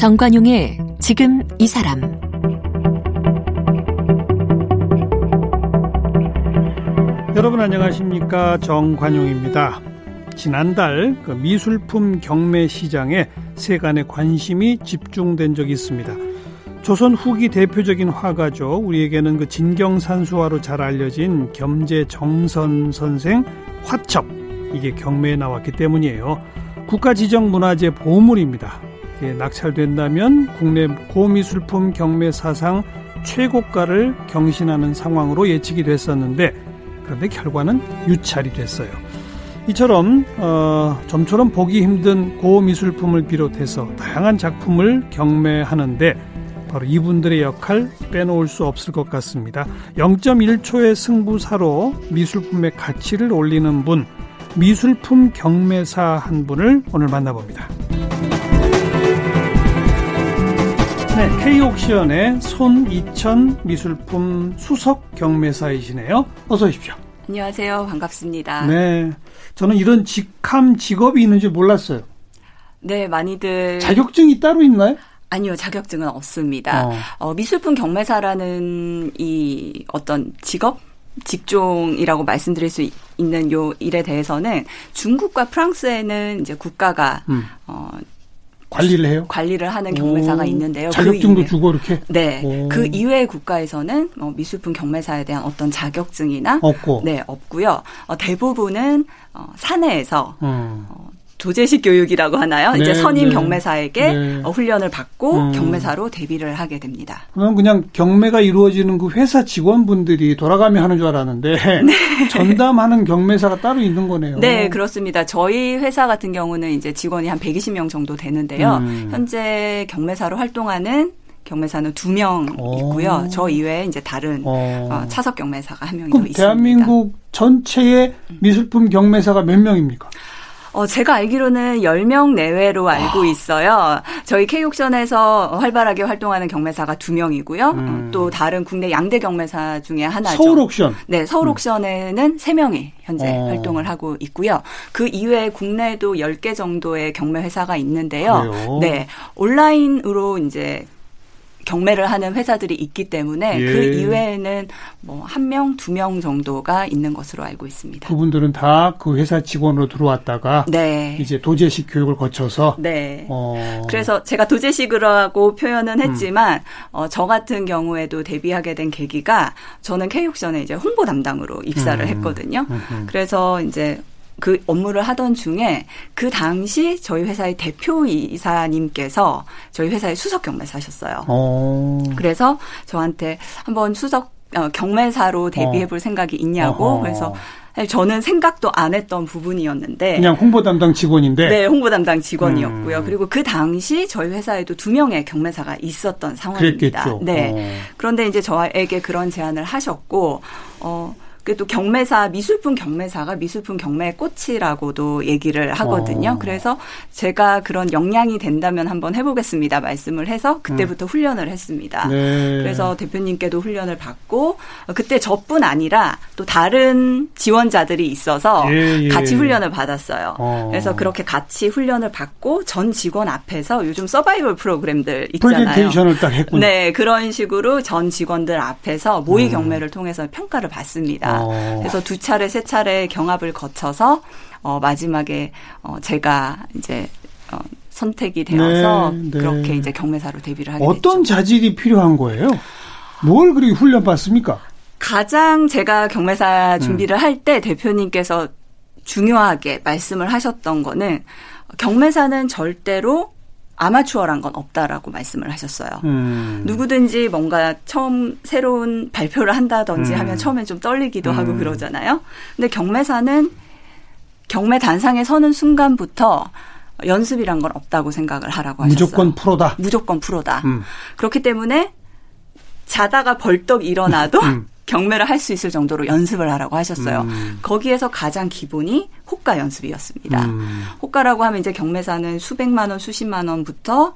정관용의 지금 이 사람 여러분 안녕하십니까 정관용입니다. 지난달 그 미술품 경매 시장에 세간의 관심이 집중된 적이 있습니다. 조선 후기 대표적인 화가죠. 우리에게는 그 진경산수화로 잘 알려진 겸재 정선 선생 화첩 이게 경매에 나왔기 때문이에요. 국가지정문화재 보물입니다. 낙찰된다면 국내 고미술품 경매 사상 최고가를 경신하는 상황으로 예측이 됐었는데 그런데 결과는 유찰이 됐어요. 이처럼 어, 좀처럼 보기 힘든 고미술품을 비롯해서 다양한 작품을 경매하는데 바로 이분들의 역할 빼놓을 수 없을 것 같습니다. 0.1초의 승부사로 미술품의 가치를 올리는 분, 미술품 경매사 한 분을 오늘 만나봅니다. 네, K옥시언의 손이천 미술품 수석 경매사이시네요. 어서 오십시오. 안녕하세요. 반갑습니다. 네. 저는 이런 직함 직업이 있는 줄 몰랐어요. 네, 많이들. 자격증이 따로 있나요? 아니요, 자격증은 없습니다. 어. 어, 미술품 경매사라는 이 어떤 직업? 직종이라고 말씀드릴 수 있는 요 일에 대해서는 중국과 프랑스에는 이제 국가가 음. 어, 관리를 해요? 관리를 하는 경매사가 오, 있는데요. 자격증도 그 주고 이렇게? 네. 오. 그 이외의 국가에서는 뭐 미술품 경매사에 대한 어떤 자격증이나 없고. 네, 없고요. 어, 대부분은 어, 사내에서 음. 어, 조제식 교육이라고 하나요? 네, 이제 선임 네. 경매사에게 네. 어, 훈련을 받고 음. 경매사로 데뷔를 하게 됩니다. 그럼 그냥 경매가 이루어지는 그 회사 직원분들이 돌아가며 하는 줄 알았는데 네. 전담하는 경매사가 따로 있는 거네요. 네, 그렇습니다. 저희 회사 같은 경우는 이제 직원이 한 120명 정도 되는데요. 음. 현재 경매사로 활동하는 경매사는 두 명 있고요. 저 이외에 이제 다른 어. 차석 경매사가 한명 있습니다. 대한민국 전체의 미술품 경매사가 몇 명입니까? 어, 제가 알기로는 10명 내외로 알고 있어요. 저희 K옥션에서 활발하게 활동하는 경매사가 2명이고요. 음. 또 다른 국내 양대 경매사 중에 하나죠. 서울 옥션. 네, 서울 옥션에는 음. 3명이 현재 어. 활동을 하고 있고요. 그 이외에 국내에도 10개 정도의 경매 회사가 있는데요. 그래요? 네. 온라인으로 이제 경매를 하는 회사들이 있기 때문에 예. 그 이외에는 뭐 한 명, 두 명 정도가 있는 것으로 알고 있습니다. 그분들은 다 그 회사 직원으로 들어왔다가 네. 이제 도제식 교육을 거쳐서 네. 어. 그래서 제가 도제식으로하고 표현은 음. 했지만 음. 어, 저 같은 경우에도 데뷔하게 된 계기가 저는 K육션에 이제 홍보 담당으로 입사를 음. 했거든요. 음. 그래서 이제 그 업무를 하던 중에 그 당시 저희 회사의 대표 이사님께서 저희 회사의 수석 경매사셨어요. 오. 그래서 저한테 한번 수석 어, 경매사로 데뷔해 볼 어. 생각이 있냐고 어허. 그래서 저는 생각도 안 했던 부분이었는데 그냥 홍보 담당 직원인데 네 홍보 담당 직원이었고요 음. 그리고 그 당시 저희 회사에도 두 명의 경매사가 있었던 상황입니다. 그랬겠죠. 네 어. 그런데 이제 저에게 그런 제안을 하셨고 어그 또 경매사 미술품 경매사가 미술품 경매의 꽃이라고도 얘기를 하거든요. 어. 그래서 제가 그런 역량이 된다면 한번 해보겠습니다 말씀을 해서 그때부터 음. 훈련을 했습니다. 네. 그래서 대표님께도 훈련을 받고 그때 저뿐 아니라 또 다른 지원자들이 있어서 예, 예. 같이 훈련을 받았어요. 어. 그래서 그렇게 같이 훈련을 받고 전 직원 앞에서 요즘 서바이벌 프로그램들 있잖아요. 프레젠테이션을 딱 했군요. 네, 그런 식으로 전 직원들 앞에서 모의 음. 경매를 통해서 평가를 받습니다. 어. 그래서 두 차례 세 차례 경합을 거쳐서 어 마지막에 어 제가 이제 어 선택이 되어서 네, 네. 그렇게 이제 경매사로 데뷔를 하게 어떤 됐죠. 자질이 필요한 거예요? 뭘 그렇게 훈련 받습니까? 가장 제가 경매사 준비를 음. 할때 대표님께서 중요하게 말씀을 하셨던 거는 경매사는 절대로 아마추어란 건 없다라고 말씀을 하셨어요. 음. 누구든지 뭔가 처음 새로운 발표를 한다든지 음. 하면 처음엔 좀 떨리기도 음. 하고 그러잖아요. 근데 경매사는 경매 단상에 서는 순간부터 연습이란 건 없다고 생각을 하라고 하셨어요. 무조건 프로다. 무조건 프로다. 음. 그렇기 때문에 자다가 벌떡 일어나도 음. 경매를 할 수 있을 정도로 연습을 하라고 하셨어요. 음. 거기에서 가장 기본이 호가 연습이었습니다. 음. 호가라고 하면 이제 경매사는 수백만 원, 수십만 원부터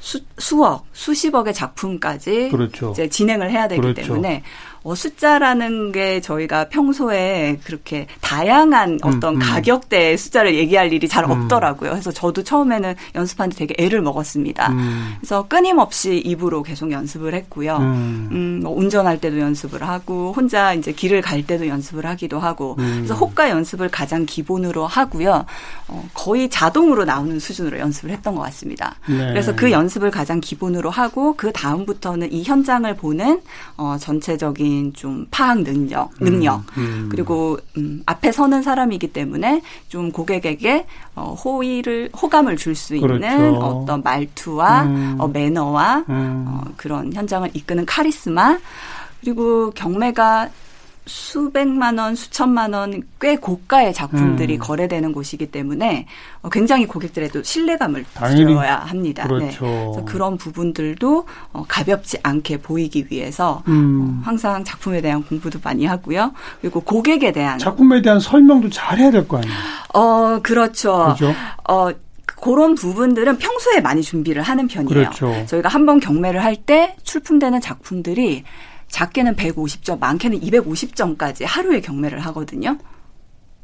수, 수억, 수십억의 작품까지 그렇죠. 이제 진행을 해야 되기 그렇죠. 때문에 어, 숫자라는 게 저희가 평소에 그렇게 다양한 어떤 음. 가격대의 숫자를 얘기할 일이 잘 없더라고요. 그래서 저도 처음에는 연습하는데 되게 애를 먹었습니다. 음. 그래서 끊임없이 입으로 계속 연습을 했고요. 음. 음, 뭐 운전할 때도 연습을 하고 혼자 이제 길을 갈 때도 연습을 하기도 하고 음. 그래서 호가 연습을 가장 기본으로 하고요. 어, 거의 자동으로 나오는 수준으로 연습을 했던 것 같습니다. 네. 그래서 그 연습을 가장 기본으로 하고 그 다음부터는 이 현장을 보는 어, 전체적인 좀 파악 능력, 능력 음. 그리고 음, 앞에 서는 사람이기 때문에 좀 고객에게 어, 호의를 호감을 줄 수 있는 그렇죠. 어떤 말투와 음. 어, 매너와 음. 어, 그런 현장을 이끄는 카리스마 그리고 경매가 수백만 원, 수천만 원 꽤 고가의 작품들이 음. 거래되는 곳이기 때문에 어, 굉장히 고객들에도 신뢰감을 줘야 합니다. 네. 그렇죠. 그래서 그런 부분들도 어, 가볍지 않게 보이기 위해서 음. 어, 항상 작품에 대한 공부도 많이 하고요. 그리고 고객에 대한 작품에 대한 설명도 잘 해야 될 거 아니에요. 어 그렇죠. 그죠? 어 그런 부분들은 평소에 많이 준비를 하는 편이에요. 그렇죠. 저희가 한 번 경매를 할 때 출품되는 작품들이 작게는 150점, 많게는 250점까지 하루에 경매를 하거든요.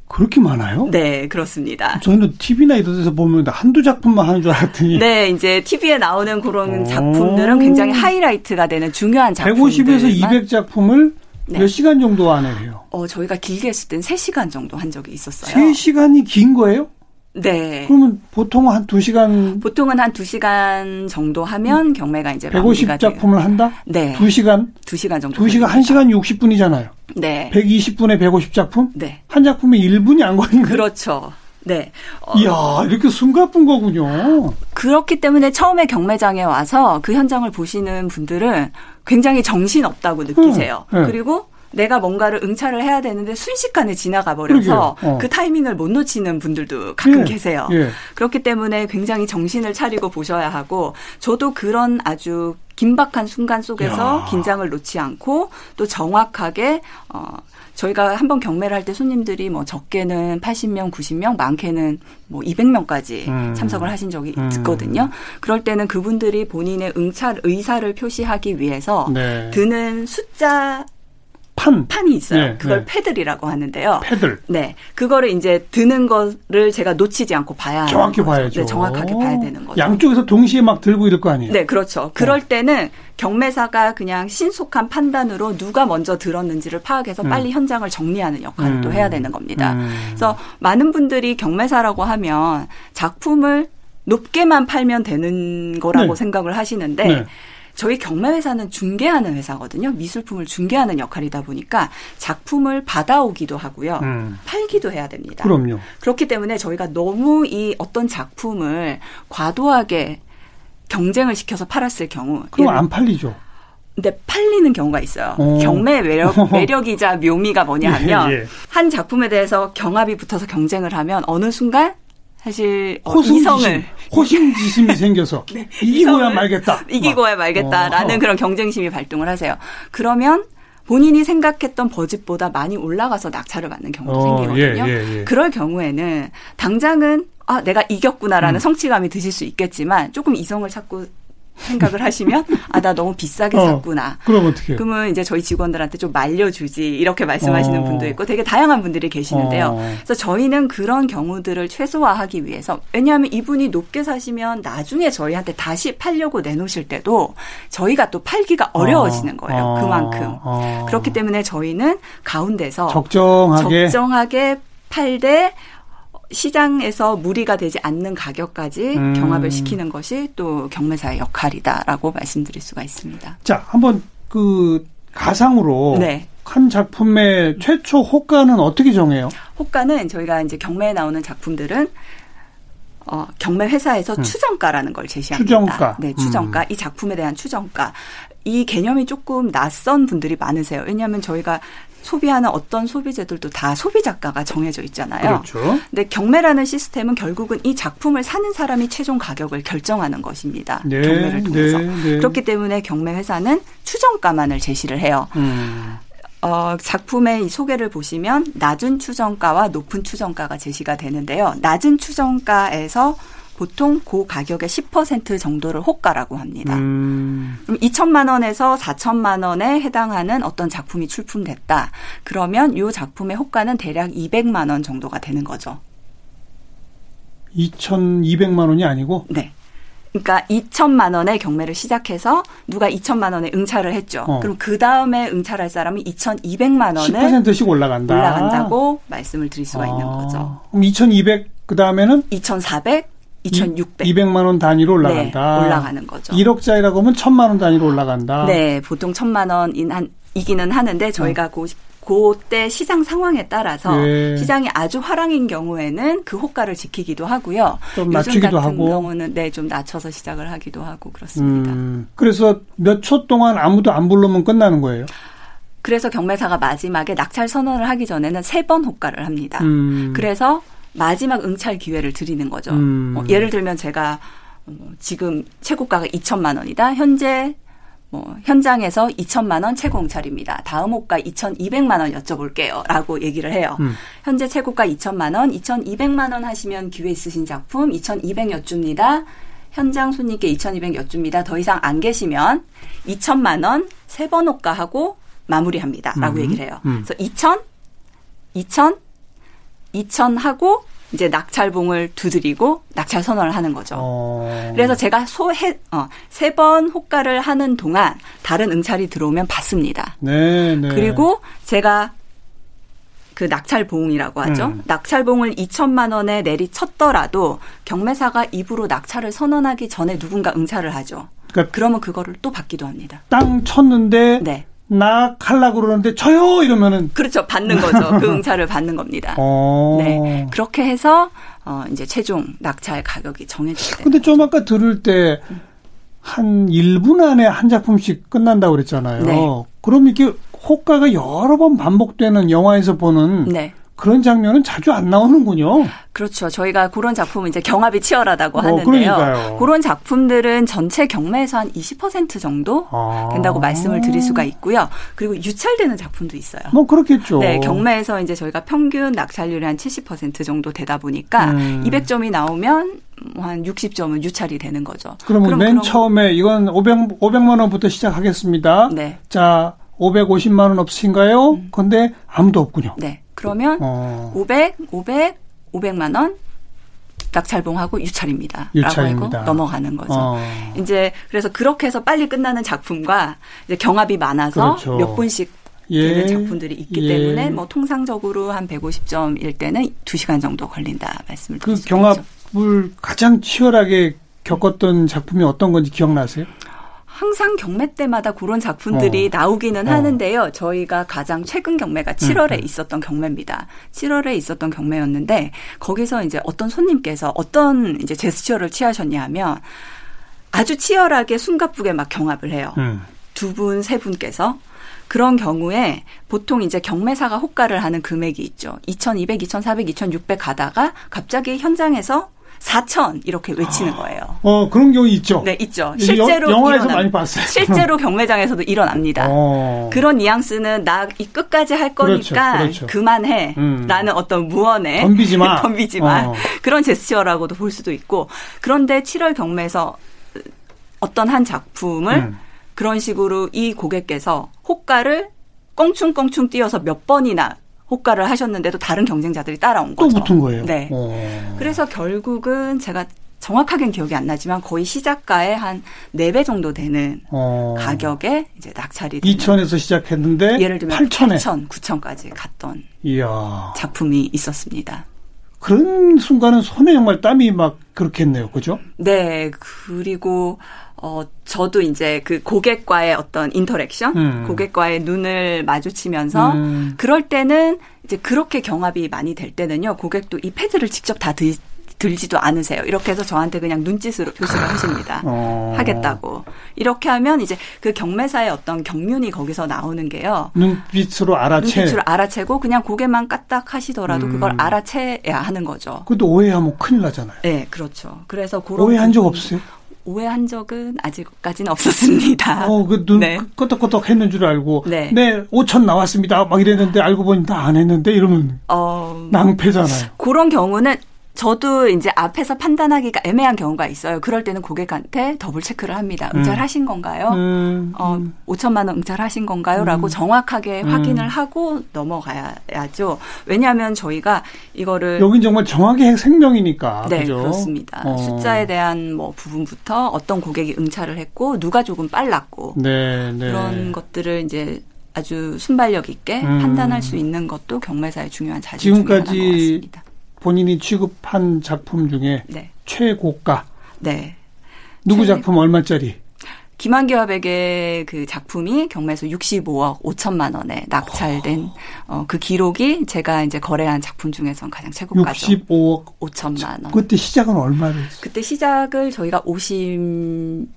그렇게 많아요? 네, 그렇습니다. 저희는 TV나 이런 데서 보면 한두 작품만 하는 줄 알았더니 네, 이제 TV에 나오는 그런 오. 작품들은 굉장히 하이라이트가 되는 중요한 작품들. 150에서 200 작품을 네. 몇 시간 정도 안에 해요? 어, 저희가 길게 했을 땐 3시간 정도 한 적이 있었어요. 3시간이 긴 거예요? 네. 그러면 보통 한 2시간 보통은 한 2시간 정도 하면 경매가 이제 150 마무리가 돼요. 작품을 한다? 네. 2시간? 2시간 정도. 2시간, 걸립니다. 1시간 60분이잖아요. 네. 120분에 150 작품? 네. 한 작품에 1분이 안 걸리는? 그렇죠. 네. 어, 이야, 이렇게 숨가쁜 거군요. 그렇기 때문에 처음에 경매장에 와서 그 현장을 보시는 분들은 굉장히 정신 없다고 느끼세요. 음, 네. 그리고 내가 뭔가를 응찰을 해야 되는데 순식간에 지나가 버려서. 어. 그 타이밍을 못 놓치는 분들도 가끔 예, 계세요. 예. 그렇기 때문에 굉장히 정신을 차리고 보셔야 하고 저도 그런 아주 긴박한 순간 속에서 야. 긴장을 놓지 않고 또 정확하게 어 저희가 한번 경매를 할 때 손님들이 뭐 적게는 80명, 90명, 많게는 뭐 200명까지 음. 참석을 하신 적이 음. 있거든요. 그럴 때는 그분들이 본인의 응찰 의사를 표시하기 위해서 네. 드는 숫자 판, 판이 있어요. 네, 그걸 네. 패들이라고 하는데요. 패들. 네, 그거를 이제 드는 거를 제가 놓치지 않고 봐야 정확히 거죠. 봐야죠. 네, 정확하게 봐야 되는 거죠. 양쪽에서 동시에 막 들고 이럴 거 아니에요? 네, 그렇죠. 그럴 어. 때는 경매사가 그냥 신속한 판단으로 누가 먼저 들었는지를 파악해서 음. 빨리 현장을 정리하는 역할을 또 음. 해야 되는 겁니다. 음. 그래서 많은 분들이 경매사라고 하면 작품을 높게만 팔면 되는 거라고 네. 생각을 하시는데 네. 저희 경매 회사는 중개하는 회사거든요. 미술품을 중개하는 역할이다 보니까 작품을 받아오기도 하고요. 음. 팔기도 해야 됩니다. 그럼요. 그렇기 때문에 저희가 너무 이 어떤 작품을 과도하게 경쟁을 시켜서 팔았을 경우 그럼 안 팔리죠. 근데 팔리는 경우가 있어요. 어. 경매의 매력, 매력이자 묘미가 뭐냐 하면 예, 예. 한 작품에 대해서 경합이 붙어서 경쟁을 하면 어느 순간 사실 어, 호승지심, 이성을 호심지심이 생겨서 이기고야 이성을- 말겠다. 이기고야 막. 말겠다라는 어. 그런 경쟁심이 발동을 하세요. 그러면 본인이 생각했던 버짓보다 많이 올라가서 낙찰을 받는 경우도 어, 생기거든요. 예, 예, 예. 그럴 경우에는 당장은 아 내가 이겼구나라는 음. 성취감이 드실 수 있겠지만 조금 이성을 찾고 생각을 하시면 아 나 너무 비싸게 어, 샀구나. 그럼 어떻게? 그러면 이제 저희 직원들한테 좀 말려주지 이렇게 말씀하시는 어. 분도 있고 되게 다양한 분들이 계시는데요. 어. 그래서 저희는 그런 경우들을 최소화하기 위해서 왜냐하면 이분이 높게 사시면 나중에 저희한테 다시 팔려고 내놓으실 때도 저희가 또 팔기가 어려워지는 거예요. 어. 그만큼. 어. 그렇기 때문에 저희는 가운데서 적정하게 적정하게 팔되 시장에서 무리가 되지 않는 가격까지 음. 경합을 시키는 것이 또 경매사의 역할이다라고 말씀드릴 수가 있습니다. 자 한번 그 가상으로 네. 한 작품의 최초 호가는 어떻게 정해요? 호가는 저희가 이제 경매에 나오는 작품들은 어, 경매 회사에서 추정가라는 걸 제시합니다. 음. 추정가. 네, 추정가. 음. 이 작품에 대한 추정가. 이 개념이 조금 낯선 분들이 많으세요. 왜냐하면 저희가 소비하는 어떤 소비재들도 다 소비자가가 정해져 있잖아요. 그렇죠. 근데 경매라는 시스템은 결국은 이 작품을 사는 사람이 최종 가격을 결정하는 것입니다. 네, 경매를 통해서. 네, 네. 그렇기 때문에 경매 회사는 추정가만을 제시를 해요. 음. 어, 작품의 이 소개를 보시면 낮은 추정가와 높은 추정가가 제시가 되는데요. 낮은 추정가에서 보통 그 가격의 10% 정도를 호가라고 합니다. 음. 그럼 2천만 원에서 4천만 원에 해당하는 어떤 작품이 출품됐다. 그러면 이 작품의 호가는 대략 200만 원 정도가 되는 거죠. 2,200만 원이 아니고? 네. 그러니까 2천만 원의 경매를 시작해서 누가 2천만 원에 응찰을 했죠. 어. 그럼 그 다음에 응찰할 사람이 2,200만 원을 10%씩 올라간다. 올라간다고 말씀을 드릴 수가 아. 있는 거죠. 그럼 2,200 그 다음에는 2,400, 2,600. 200만 원 단위로 올라간다. 네, 올라가는 거죠. 1억짜리라고 하면 1,000만 원 단위로 올라간다. 네, 보통 1,000만 원인 한 이기는 하는데 저희가 어. 그 그때 시장 상황에 따라서 예. 시장이 아주 화랑인 경우에는 그 호가를 지키기도 하고요. 좀 낮추기도 하고. 경우는 네, 좀 낮춰서 시작을 하기도 하고 그렇습니다. 음, 그래서 몇 초 동안 아무도 안 부르면 끝나는 거예요. 그래서 경매사가 마지막에 낙찰 선언을 하기 전에는 세 번 호가를 합니다. 음. 그래서 마지막 응찰 기회를 드리는 거죠. 음. 어, 예를 들면 제가 어, 지금 최고가가 2천만 원이다. 현재 뭐 현장에서 2천만 원 최고공찰입니다. 다음 호가 2,200만 원 여쭤볼게요 라고 얘기를 해요. 음. 현재 최고가 2천만 원, 2,200만 원 하시면 기회 있으신 작품 2,200 여쭙니다. 현장 손님께 2,200 여쭙니다. 더 이상 안 계시면 2천만 원 세 번 호가하고 마무리합니다 라고 음. 얘기를 해요. 음. 그래서 2천, 2천, 2천 하고 이제 낙찰봉을 두드리고 낙찰 선언을 하는 거죠. 어. 그래서 제가 소해 어, 세 번 호가를 하는 동안 다른 응찰이 들어오면 받습니다. 네, 네. 그리고 제가 그 낙찰봉이라고 하죠. 음. 낙찰봉을 2천만 원에 내리쳤더라도 경매사가 입으로 낙찰을 선언하기 전에 누군가 응찰을 하죠. 그러니까 그러면 그거를 또 받기도 합니다. 땅 쳤는데 네. 나 칼라고 그러는데 저요 이러면은 그렇죠 받는 거죠 그 응찰을 받는 겁니다. 어. 네 그렇게 해서 어 이제 최종 낙찰 가격이 정해지게 근데 좀 아까 들을 때 한 1분 안에 한 작품씩 끝난다고 그랬잖아요. 네. 그럼 이게 호가가 여러 번 반복되는 영화에서 보는 네. 그런 장면은 자주 안 나오는군요. 그렇죠. 저희가 그런 작품은 이제 경합이 치열하다고 어, 하는데요. 어, 그런 작품들은 전체 경매에서 한 20% 정도 아. 된다고 말씀을 드릴 수가 있고요. 그리고 유찰되는 작품도 있어요. 뭐 그렇겠죠. 네, 경매에서 이제 저희가 평균 낙찰률이 한 70% 정도 되다 보니까 음. 200점이 나오면 한 60점은 유찰이 되는 거죠. 그러면 맨 처음에 이건 500 500만 원부터 시작하겠습니다. 네. 자, 550만 원 없으신가요? 음. 근데 아무도 없군요. 네. 그러면 어. 500, 500, 500만 원 낙찰봉하고 유찰입니다. 유찰입니다. 라고 하고 넘어가는 거죠. 어. 이제 그래서 그렇게 해서 빨리 끝나는 작품과 이제 경합이 많아서 그렇죠. 몇 분씩 예. 되는 작품들이 있기 예. 때문에 뭐 통상적으로 한 150점일 때는 2시간 정도 걸린다 말씀을 드리죠. 그 경합을 가장 치열하게 겪었던 작품이 어떤 건지 기억나세요? 항상 경매 때마다 그런 작품들이 어. 나오기는 어. 하는데요. 저희가 가장 최근 경매가 7월에 음, 음. 있었던 경매입니다. 7월에 있었던 경매였는데 거기서 이제 어떤 손님께서 어떤 이제 제스처를 취하셨냐 하면 아주 치열하게 숨가쁘게 막 경합을 해요. 음. 두 분, 세 분께서. 그런 경우에 보통 이제 경매사가 호가를 하는 금액이 있죠. 2,200, 2,400, 2,600 가다가 갑자기 현장에서 4천 이렇게 외치는 아. 거예요. 어 그런 경우 있죠. 네 있죠. 실제로 여, 영화에서 일어납, 많이 봤어요. 실제로 경매장에서도 일어납니다. 어. 그런 뉘앙스는 나 이 끝까지 할 거니까 그렇죠, 그렇죠. 그만해. 음. 라는 어떤 무언의 덤비지 마. 덤비지 마. 어. 그런 제스처라고도 볼 수도 있고 그런데 7월 경매에서 어떤 한 작품을 음. 그런 식으로 이 고객께서 호가를 껑충껑충 뛰어서 몇 번이나 호가를 하셨는데도 다른 경쟁자들이 따라온 거죠. 또 붙은 거예요. 네. 오. 어. 그래서 결국은 제가 정확하게는 기억이 안 나지만 거의 시작가의 한 4배 정도 되는 어. 가격에 이제 낙찰이 2천에서 시작했는데 예를 들면 8천에 8천, 9천까지 갔던 이야. 작품이 있었습니다. 그런 순간은 손에 정말 땀이 막 그렇겠네요. 그죠? 네. 그리고 어, 저도 이제 그 고객과의 어떤 interaction, 음. 고객과의 눈을 마주치면서 음. 그럴 때는 이제 그렇게 경합이 많이 될 때는요, 고객도 이 패들을 직접 다 들, 들지도 않으세요. 이렇게 해서 저한테 그냥 눈짓으로 표시를 하십니다. 어. 하겠다고. 이렇게 하면 이제 그 경매사의 어떤 경륜이 거기서 나오는 게요. 눈빛으로 알아채. 눈빛으로 알아채고 그냥 고개만 까딱 하시더라도 음. 그걸 알아채야 하는 거죠. 그것도 오해하면 큰일 나잖아요. 네, 그렇죠. 그래서 그런 오해한 적 없어요? 오해한 적은 아직까지는 없었습니다. 어, 그눈 네. 끄덕끄덕 했는 줄 알고. 네. 네, 5천 나왔습니다. 막 이랬는데 알고 보니 다 안 했는데 이러면 어, 낭패잖아요. 그런 경우는 저도 이제 앞에서 판단하기가 애매한 경우가 있어요. 그럴 때는 고객한테 더블 체크를 합니다. 응찰하신 음. 건가요? 음, 어, 5천만 원 응찰하신 건가요? 라고 음. 정확하게 음. 확인을 하고 넘어가야죠. 왜냐하면 저희가 이거를 여긴 정말 정확히 생명이니까. 네, 그죠? 그렇습니다. 어. 숫자에 대한 뭐 부분부터 어떤 고객이 응찰을 했고 누가 조금 빨랐고 네, 네. 그런 것들을 이제 아주 순발력 있게 음. 판단할 수 있는 것도 경매사의 중요한 자질 지금까지 중에 하나인 것 같습니다. 본인이 취급한 작품 중에 네. 최고가. 네. 누구 최... 작품 얼마짜리? 김한기화백의 그 작품이 경매에서 65억 5천만 원에 낙찰된 어, 그 기록이 제가 이제 거래한 작품 중에서 가장 최고가죠. 65억 5천만 원. 그때 시작은 얼마를? 그때 시작을 저희가 50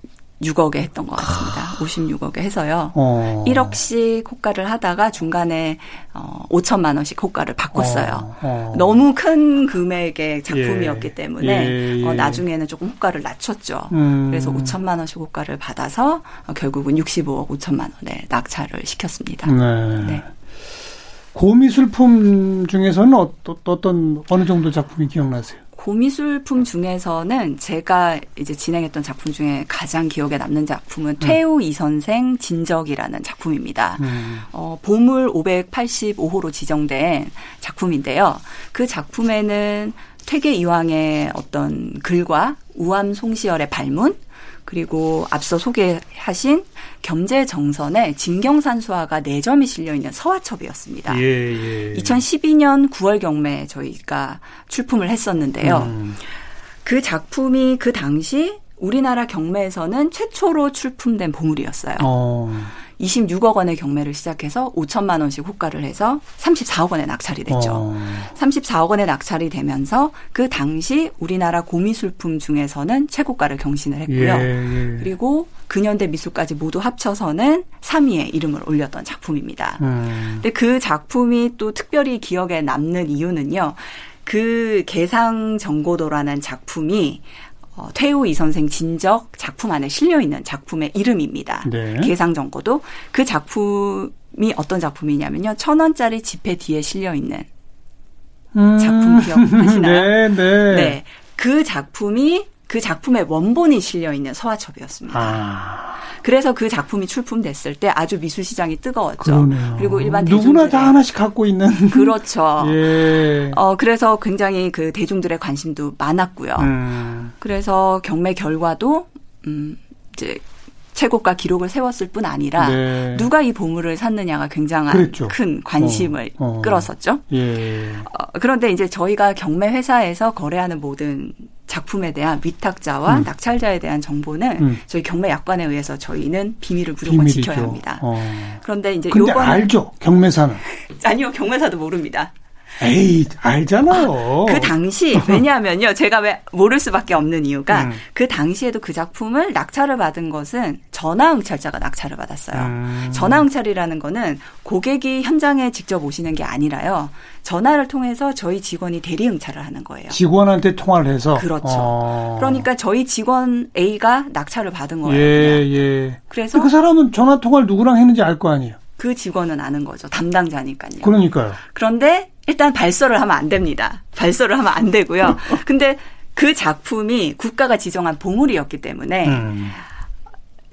6억에 했던 것 같습니다. 아. 56억에 해서요. 어. 1억씩 호가를 하다가 중간에 어 5천만 원씩 호가를 바꿨어요. 어. 어. 너무 큰 금액의 작품이었기 예. 때문에 예. 어, 나중에는 조금 호가를 낮췄죠. 음. 그래서 5천만 원씩 호가를 받아서 어, 결국은 65억 5천만 원에 낙찰을 시켰습니다. 네. 네. 고미술품 중에서는 어떤 어느 정도 작품이 기억나세요? 고미술품 중에서는 제가 이제 진행했던 작품 중에 가장 기억에 남는 작품은 음. 퇴우 이선생 진적이라는 작품입니다. 음. 어, 보물 585호로 지정된 작품인데요. 그 작품에는 퇴계 이황의 어떤 글과 우암 송시열의 발문 그리고 앞서 소개하신 겸재정선의 진경산수화가 4점이 실려 있는 서화첩이었습니다. 예, 예. 2012년 9월 경매 저희가 출품을 했었는데요. 음. 그 작품이 그 당시 우리나라 경매에서는 최초로 출품된 보물이었어요. 어. 26억 원의 경매를 시작해서 5천만 원씩 호가를 해서 34억 원에 낙찰이 됐죠. 어. 34억 원에 낙찰이 되면서 그 당시 우리나라 고미술품 중에서는 최고가를 경신을 했고요. 예, 예. 그리고 근현대 미술까지 모두 합쳐서는 3위에 이름을 올렸던 작품입니다. 음. 근데 그 작품이 또 특별히 기억에 남는 이유는요. 그 개상 정고도라는 작품이 어, 퇴우 이 선생 진적 작품 안에 실려 있는 작품의 이름입니다. 네. 계상정고도 그 작품이 어떤 작품이냐면요. 천 원짜리 지폐 뒤에 실려 있는 음. 작품 기억하시나요? 네, 네. 네. 그 작품이 그 작품의 원본이 실려 있는 서화첩이었습니다. 아. 그래서 그 작품이 출품됐을 때 아주 미술 시장이 뜨거웠죠. 그러네요. 그리고 일반 누구나 다 하나씩 갖고 있는 그렇죠. 예. 어 그래서 굉장히 그 대중들의 관심도 많았고요. 음. 그래서 경매 결과도 음 이제 최고가 기록을 세웠을 뿐 아니라 네. 누가 이 보물을 샀느냐가 굉장한 그랬죠. 큰 관심을 어, 어. 끌었었죠. 예. 어, 그런데 이제 저희가 경매 회사에서 거래하는 모든 작품에 대한 위탁자와 음. 낙찰자에 대한 정보는 음. 저희 경매 약관에 의해서 저희는 비밀을 무조건 비밀이죠. 지켜야 합니다. 어. 그런데 이제 근데 요번 알죠 경매사는 아니요 경매사도 모릅니다. 에이, 알잖아요. 그 당시, 왜냐하면요. 제가 왜 모를 수밖에 없는 이유가 음. 그 당시에도 그 작품을 낙찰을 받은 것은 전화응찰자가 낙찰을 받았어요. 음. 전화응찰이라는 거는 고객이 현장에 직접 오시는 게 아니라요. 전화를 통해서 저희 직원이 대리응찰을 하는 거예요. 직원한테 통화를 해서? 그렇죠. 어. 그러니까 저희 직원 A가 낙찰을 받은 거예요. 예, 예. 그래서 그 사람은 전화 통화를 누구랑 했는지 알 거 아니에요? 그 직원은 아는 거죠. 담당자니까요. 그러니까요. 그런데 일단 발설을 하면 안 됩니다. 발설을 하면 안 되고요. 근데 그 작품이 국가가 지정한 보물이었기 때문에 음.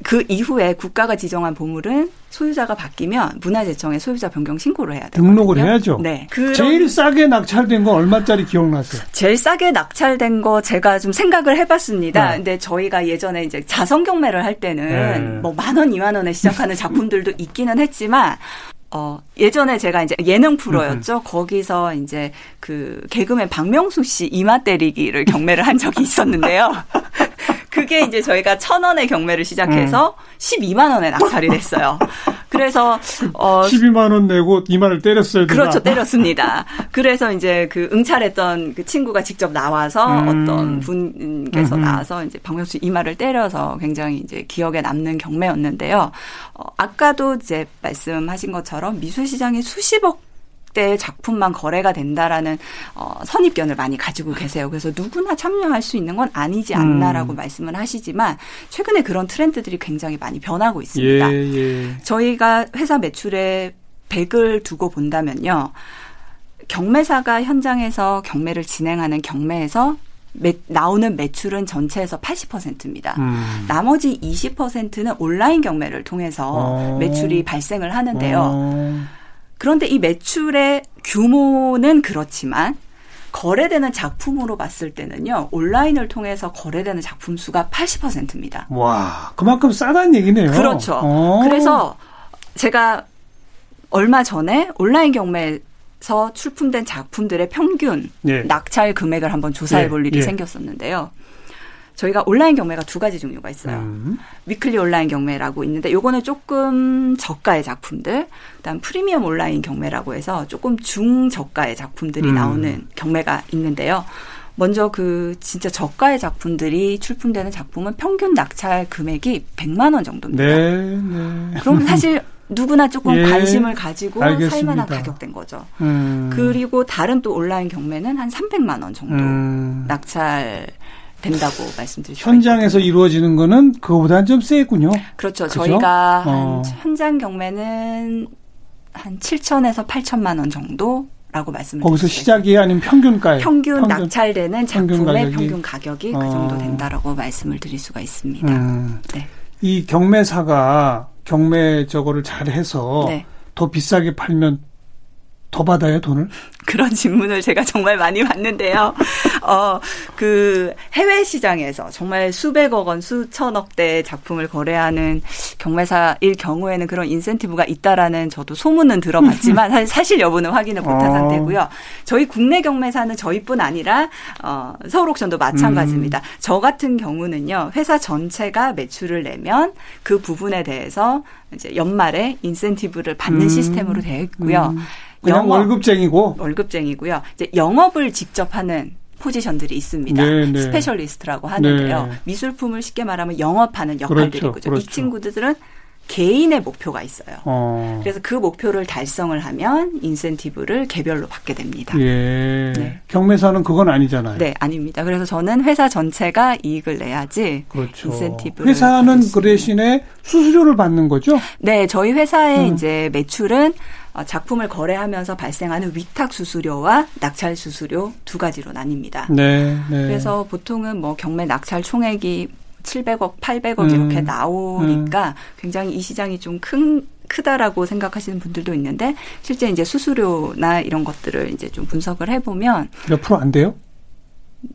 그 이후에 국가가 지정한 보물은 소유자가 바뀌면 문화재청에 소유자 변경 신고를 해야 돼요. 등록을 해야죠. 네. 제일 싸게 낙찰된 거 얼마짜리 기억나세요? 제일 싸게 낙찰된 거 제가 좀 생각을 해봤습니다. 네. 근데 저희가 예전에 이제 자성 경매를 할 때는 네. 뭐만 원, 이만 원에 시작하는 작품들도 있기는 했지만 어, 예전에 제가 이제 예능 프로였죠. 음. 거기서 이제 그 개그맨 박명수 씨 이마 때리기를 경매를 한 적이 있었는데요. 그게 이제 저희가 천 원의 경매를 시작해서 음. 12만 원에 낙찰이 됐어요. 그래서 어 12만 원 내고 이마를 때렸어요. 누가. 그렇죠, 때렸습니다. 그래서 이제 그 응찰했던 그 친구가 직접 나와서 음. 어떤 분께서 음 나와서 이제 박명수 이마를 때려서 굉장히 이제 기억에 남는 경매였는데요. 어, 아까도 이제 말씀하신 것처럼 미술 시장에 수십억 대 작품만 거래가 된다라는 어, 선입견을 많이 가지고 계세요. 그래서 누구나 참여할 수 있는 건 아니지 않나라고 음. 말씀을 하시지만 최근에 그런 트렌드들이 굉장히 많이 변하고 있습니다. 예, 예. 저희가 회사 매출에 100을 두고 본다면요. 경매사가 현장에서 경매를 진행하는 경매에서 매, 나오는 매출은 전체에서 80%입니다. 음. 나머지 20%는 온라인 경매를 통해서 어. 매출이 발생을 하는데요. 어. 그런데 이 매출의 규모는 그렇지만 거래되는 작품으로 봤을 때는요, 온라인을 통해서 거래되는 작품 수가 80%입니다. 와, 그만큼 싸다는 얘기네요. 그렇죠. 오. 어. 그래서 제가 얼마 전에 온라인 경매에서 출품된 작품들의 평균 예. 낙찰 금액을 한번 조사해 볼 예. 일이 예. 생겼었는데요. 저희가 온라인 경매가 두 가지 종류가 있어요. 음. 위클리 온라인 경매라고 있는데 요거는 조금 저가의 작품들, 그다음 프리미엄 온라인 경매라고 해서 조금 중저가의 작품들이 음. 나오는 경매가 있는데요. 먼저 그 진짜 저가의 작품들이 출품되는 작품은 평균 낙찰 금액이 100만 원 정도입니다. 네, 네. 그럼 사실 누구나 조금 예, 관심을 가지고 알겠습니다. 살만한 가격된 거죠. 음. 그리고 다른 또 온라인 경매는 한 300만 원 정도 음. 낙찰 된다고 말씀드릴 수 현장에서. 이루어지는 거는 그거보다는 좀 세군요. 그렇죠. 그죠? 저희가 어. 한 현장 경매는 한 7천에서 8천만 원 정도 라고 말씀을 거기서 시작이 아니면 평균가에 평균, 평균 낙찰되는 작품의 평균 가격이, 평균 가격이 그 정도 어. 된다라고 말씀을 드릴 수가 있습니다. 음. 네. 이 경매사가 경매 저거를 잘해서 네. 더 비싸게 팔면 더 받아요, 돈을? 그런 질문을 제가 정말 많이 받는데요. 어, 그 해외 시장에서 정말 수백억 원, 수천억 대 작품을 거래하는 경매사일 경우에는 그런 인센티브가 있다라는 저도 소문은 들어봤지만 사실 여부는 확인을 못한 어. 상태고요. 저희 국내 경매사는 저희뿐 아니라 어, 서울 옥션도 마찬가지입니다. 음. 저 같은 경우는요. 회사 전체가 매출을 내면 그 부분에 대해서 이제 연말에 인센티브를 받는 음. 시스템으로 되어 있고요. 음. 그냥 영업, 월급쟁이고 월급쟁이고요. 이제 영업을 직접 하는 포지션들이 있습니다. 네네. 네. specialist라고 하는데요. 네. 미술품을 쉽게 말하면 영업하는 역할들이죠. 그렇죠, 그렇죠. 이 친구들은 개인의 목표가 있어요. 어. 그래서 그 목표를 달성을 하면 인센티브를 개별로 받게 됩니다. 예. 네. 경매사는 그건 아니잖아요. 네, 아닙니다. 그래서 저는 회사 전체가 이익을 내야지 그렇죠. 인센티브를 회사는 그 대신에 수수료를 받는 거죠? 네, 저희 회사의 음. 이제 매출은 어, 작품을 거래하면서 발생하는 위탁 수수료와 낙찰 수수료 두 가지로 나뉩니다. 네, 네. 그래서 보통은 뭐 경매 낙찰 총액이 700억, 800억 음, 이렇게 나오니까 음. 굉장히 이 시장이 좀 큰 크다라고 생각하시는 분들도 있는데 실제 이제 수수료나 이런 것들을 이제 좀 분석을 해보면 몇 프로 안 돼요?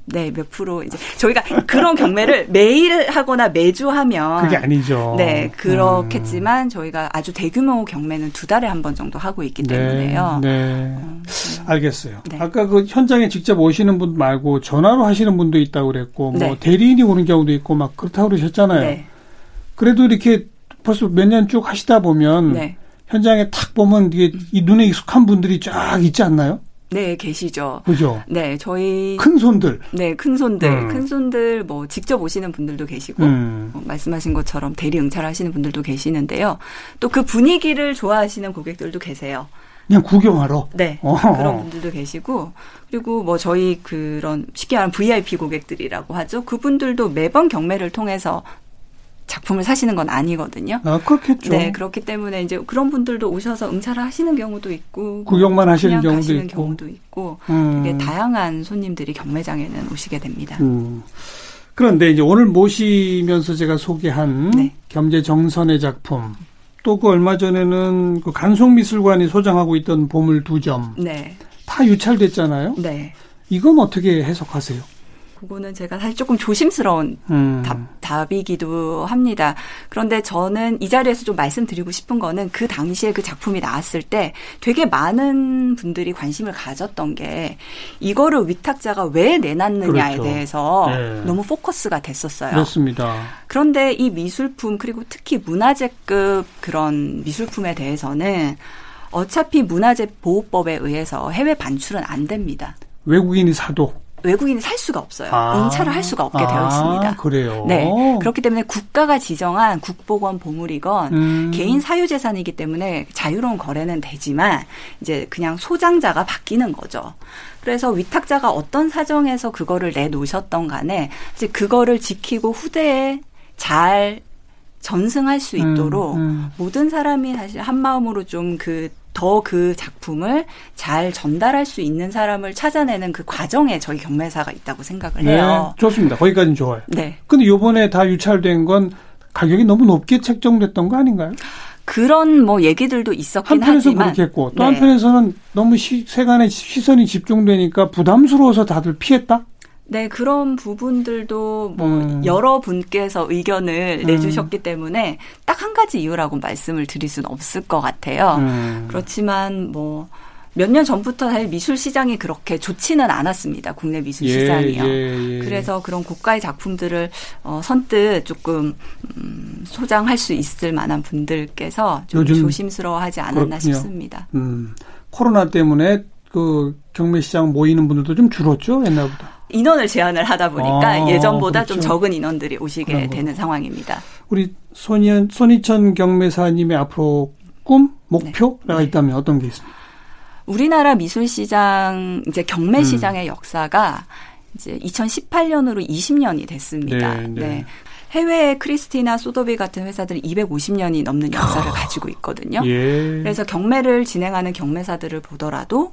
네, 몇 프로 이제 저희가 그런 경매를 매일 하거나 매주 하면 그게 아니죠. 네, 그렇겠지만 음. 저희가 아주 대규모 경매는 두 달에 한 번 정도 하고 있기 네, 때문에요. 네. 음, 알겠어요. 네. 아까 그 현장에 직접 오시는 분 말고 전화로 하시는 분도 있다고 그랬고 뭐 네. 대리인이 오는 경우도 있고 막 그렇다고 그러셨잖아요. 네. 그래도 이렇게 벌써 몇 년 쭉 하시다 보면 네. 현장에 탁 보면 이게 이 눈에 익숙한 분들이 쫙 있지 않나요? 네, 계시죠. 그죠? 네, 저희 큰 손들. 네, 큰 손들. 음. 큰 손들 뭐 직접 오시는 분들도 계시고 음. 어, 말씀하신 것처럼 대리 응찰하시는 분들도 계시는데요. 또 그 분위기를 좋아하시는 고객들도 계세요. 그냥 구경하러. 네. 어허. 그런 분들도 계시고 그리고 뭐 저희 그런 쉽게 말하면 VIP 고객들이라고 하죠. 그분들도 매번 경매를 통해서 작품을 사시는 건 아니거든요. 아, 그렇겠죠. 네, 그렇기 때문에 이제 그런 분들도 오셔서 응찰을 하시는 경우도 있고 구경만 하시는 경우도 있고. 경우도 있고 음. 되게 다양한 손님들이 경매장에는 오시게 됩니다. 음. 그런데 이제 오늘 모시면서 제가 소개한 네. 겸재 정선의 작품 또 그 얼마 전에는 그 간송미술관이 소장하고 있던 보물 두 점. 네. 다 유찰됐잖아요. 네. 이건 어떻게 해석하세요? 그거는 제가 사실 조금 조심스러운 음. 답, 답이기도 합니다. 그런데 저는 이 자리에서 좀 말씀드리고 싶은 거는 그 당시에 그 작품이 나왔을 때 되게 많은 분들이 관심을 가졌던 게 이거를 위탁자가 왜 내놨느냐에 그렇죠. 대해서 네. 너무 포커스가 됐었어요. 그렇습니다. 그런데 이 미술품 그리고 특히 문화재급 그런 미술품에 대해서는 어차피 문화재 보호법에 의해서 해외 반출은 안 됩니다. 외국인이 사도 외국인이 살 수가 없어요. 아. 응찰을 할 수가 없게 되어 있습니다. 아, 그래요. 네. 그렇기 때문에 국가가 지정한 국보건 보물이건 음. 개인 사유 재산이기 때문에 자유로운 거래는 되지만 이제 그냥 소장자가 바뀌는 거죠. 그래서 위탁자가 어떤 사정에서 그거를 내놓으셨던 간에 이제 그거를 지키고 후대에 잘 전승할 수 있도록 음, 음. 모든 사람이 사실 한 마음으로 좀 그 더 그 작품을 잘 전달할 수 있는 사람을 찾아내는 그 과정에 저희 경매사가 있다고 생각을 해요. 네, 좋습니다. 거기까지는 좋아요. 네. 근데 요번에 다 유찰된 건 가격이 너무 높게 책정됐던 거 아닌가요? 그런 뭐 얘기들도 있었긴 한편에서 하지만 그렇겠고 또 네. 한편에서는 너무 시, 세간의 시선이 집중되니까 부담스러워서 다들 피했다. 네, 그런 부분들도 뭐 음. 여러분께서 의견을 음. 내주셨기 때문에 딱 한 가지 이유라고 말씀을 드릴 수는 없을 것 같아요. 음. 그렇지만 뭐 몇 년 전부터 사실 미술 시장이 그렇게 좋지는 않았습니다. 국내 미술 예, 시장이요. 예, 예. 그래서 그런 고가의 작품들을 어, 선뜻 조금 음, 소장할 수 있을 만한 분들께서 좀 조심스러워하지 않았나 그렇군요. 싶습니다. 음, 코로나 때문에 그 경매 시장 모이는 분들도 좀 줄었죠 옛날보다. 인원을 제한을 하다 보니까 아, 예전보다 그렇죠. 좀 적은 인원들이 오시게 되는 상황입니다. 우리 손현 손희천 경매사님의 앞으로 꿈 목표가 네. 있다면 어떤 게 있습니까? 우리나라 미술 시장 이제 경매 음. 시장의 음. 역사가 이제 2018년으로 20년이 됐습니다. 네. 네. 네. 해외의 크리스티나 소도비 같은 회사들이 250년이 넘는 역사를 가지고 있거든요. 예. 그래서 경매를 진행하는 경매사들을 보더라도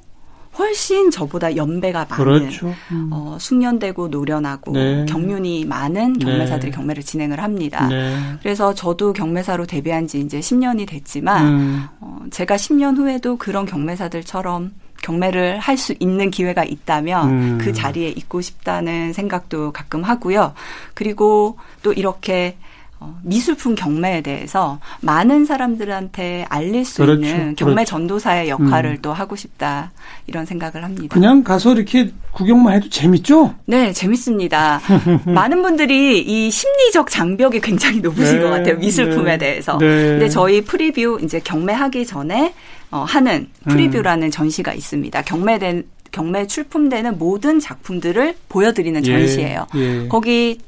훨씬 저보다 연배가 많은 그렇죠. 음. 어, 숙련되고 노련하고 네. 경륜이 많은 네. 경매사들이 네. 경매를 진행을 합니다. 네. 그래서 저도 경매사로 데뷔한 지 이제 10년이 됐지만 음. 어, 제가 10년 후에도 그런 경매사들처럼 경매를 할 수 있는 기회가 있다면 음. 그 자리에 있고 싶다는 생각도 가끔 하고요. 그리고 또 이렇게 어, 미술품 경매에 대해서 많은 사람들한테 알릴 수 그렇죠. 있는 경매 그렇죠. 전도사의 역할을 음. 또 하고 싶다 이런 생각을 합니다. 그냥 가서 이렇게 구경만 해도 재밌죠? 네, 재밌습니다. 많은 분들이 이 심리적 장벽이 굉장히 높으신 네, 것 같아요 미술품에 네, 대해서. 네. 근데 저희 프리뷰 이제 경매하기 전에 어, 하는 프리뷰라는 음. 전시가 있습니다. 경매된 경매 출품되는 모든 작품들을 보여드리는 예, 전시예요. 예. 거기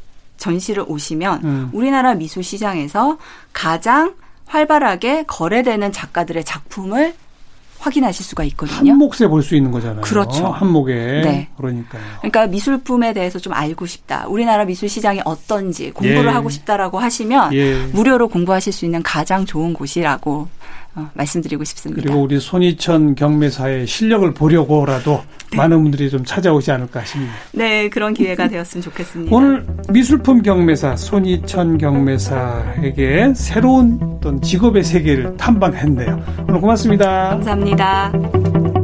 전시를 오시면 음. 우리나라 미술 시장에서 가장 활발하게 거래되는 작가들의 작품을 확인하실 수가 있거든요. 한 몫에 볼 수 있는 거잖아요. 그렇죠. 한 목에. 네. 그러니까요. 그러니까 미술품에 대해서 좀 알고 싶다. 우리나라 미술 시장이 어떤지 공부를 예. 하고 싶다라고 하시면 예. 무료로 공부하실 수 있는 가장 좋은 곳이라고 어, 말씀드리고 싶습니다. 그리고 우리 손희천 경매사의 실력을 보려고라도 네. 많은 분들이 좀 찾아오지 않을까 싶습니다. 네, 그런 기회가 되었으면 좋겠습니다. 오늘 미술품 경매사 손희천 경매사에게 새로운 어떤 직업의 세계를 탐방했네요. 오늘 고맙습니다. 감사합니다.